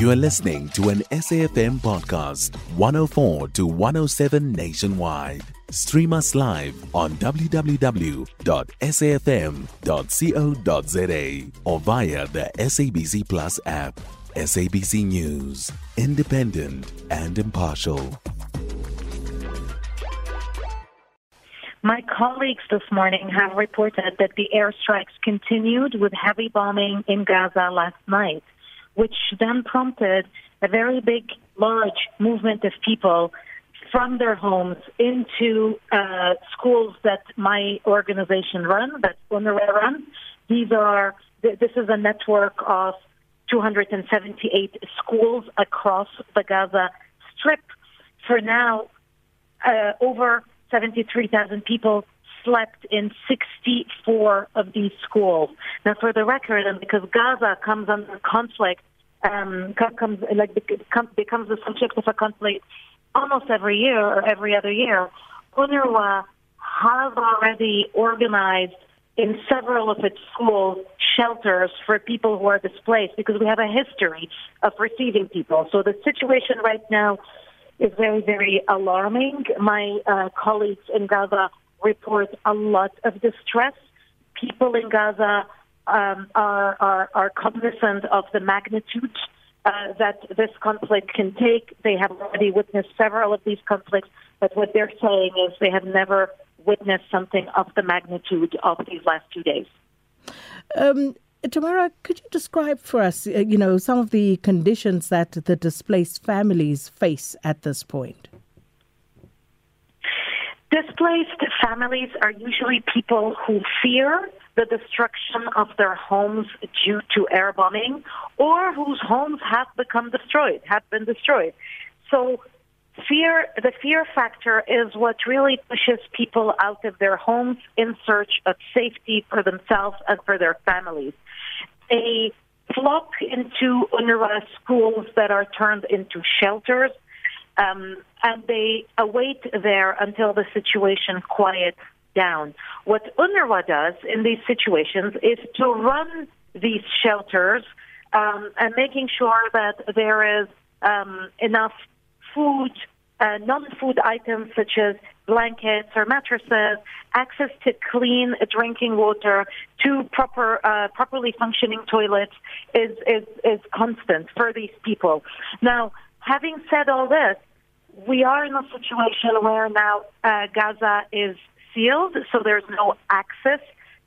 You are listening to an SAFM podcast, 104 to 107 nationwide. Stream us live on www.safm.co.za or via the SABC Plus app. SABC News, independent and impartial. My colleagues this morning have reported that the airstrikes continued with heavy bombing in Gaza last night, which then prompted a very big, large movement of people from their homes into uh, schools that my organization run, that UNRWA runs. These are this is a network of 278 schools across the Gaza Strip. For now, uh, over 73,000 people slept in 64 of these schools. Now, for the record, and because Gaza comes under conflict, um, comes like becomes the subject of a conflict almost every year or every other year, UNRWA has already organized in several of its schools shelters for people who are displaced because we have a history of receiving people. So the situation right now is very, very alarming. My uh, colleagues in Gaza report a lot of distress. People in Gaza um, are, are, are cognizant of the magnitude uh, that this conflict can take. They have already witnessed several of these conflicts, but what they're saying is they have never witnessed something of the magnitude of these last two days. Um, Tamara, could you describe for us, uh, you know, some of the conditions that the displaced families face at this point? Displaced families are usually people who fear the destruction of their homes due to air bombing or whose homes have become destroyed, have been destroyed. So fear, the fear factor is what really pushes people out of their homes in search of safety for themselves and for their families. They flock into UNRWA schools that are turned into shelters, um, and they await there until the situation quiets down. What UNRWA does in these situations is to run these shelters um, and making sure that there is um, enough food, uh, non-food items such as blankets or mattresses, access to clean drinking water, to proper, uh, properly functioning toilets is, is, is constant for these people. Now, having said all this, we are in a situation where now uh, Gaza is sealed, so there's no access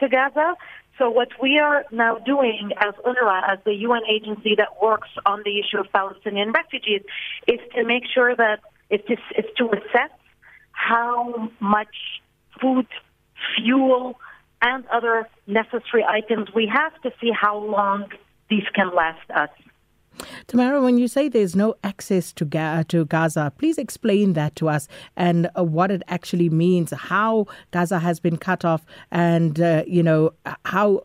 to Gaza. So what we are now doing as UNRWA, as the UN agency that works on the issue of Palestinian refugees, is to make sure that it's, to, it's to assess how much food, fuel, and other necessary items we have to see how long these can last us. Tamara, when you say there's no access to, Ga- to Gaza, please explain that to us and uh, what it actually means, how Gaza has been cut off, and, uh, you know, how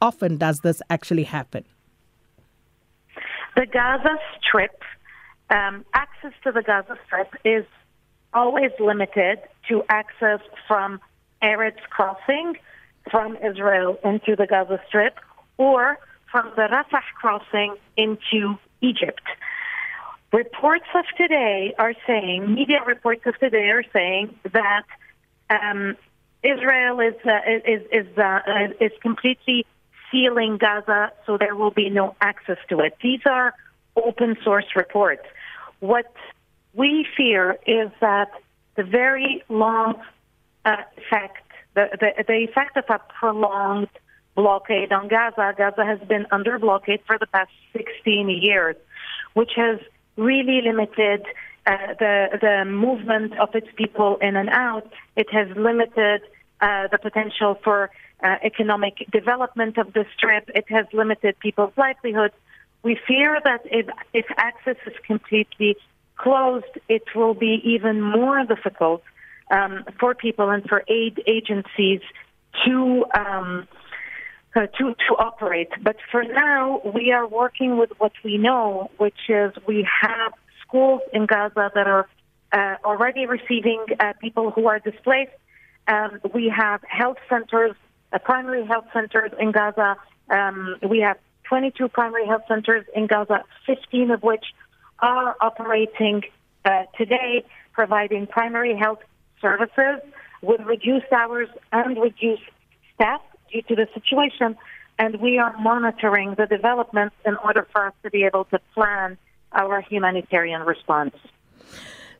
often does this actually happen? The Gaza Strip, um, access to the Gaza Strip is always limited to access from Erez crossing from Israel into the Gaza Strip or from the Rafah crossing into Egypt. Reports of today are saying, media reports of today are saying that um, Israel is uh, is is, uh, is completely sealing Gaza, so there will be no access to it. These are open source reports. What we fear is that the very long uh, effect, the, the, the effect of a prolonged blockade on Gaza. Gaza has been under blockade for the past 16 years, which has really limited uh, the the movement of its people in and out. It has limited uh, the potential for uh, economic development of the strip. It has limited people's livelihoods. We fear that if, if access is completely closed, it will be even more difficult um, for people and for aid agencies to um, uh, to to operate. But for now, we are working with what we know, which is we have schools in Gaza that are uh, already receiving uh, people who are displaced. Um, we have health centers, uh, primary health centers in Gaza. Um, we have 22 primary health centers in Gaza, 15 of which are operating uh, today, providing primary health services with reduced hours and reduced staff due to the situation. And we are monitoring the developments in order for us to be able to plan our humanitarian response.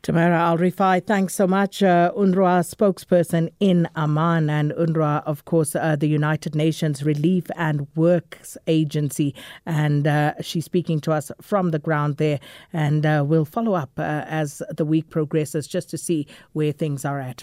Tamara Alrifai, thanks so much. Uh, UNRWA spokesperson in Amman, and UNRWA, of course, uh, the United Nations Relief and Works Agency. And uh, she's speaking to us from the ground there. And uh, we'll follow up uh, as the week progresses just to see where things are at.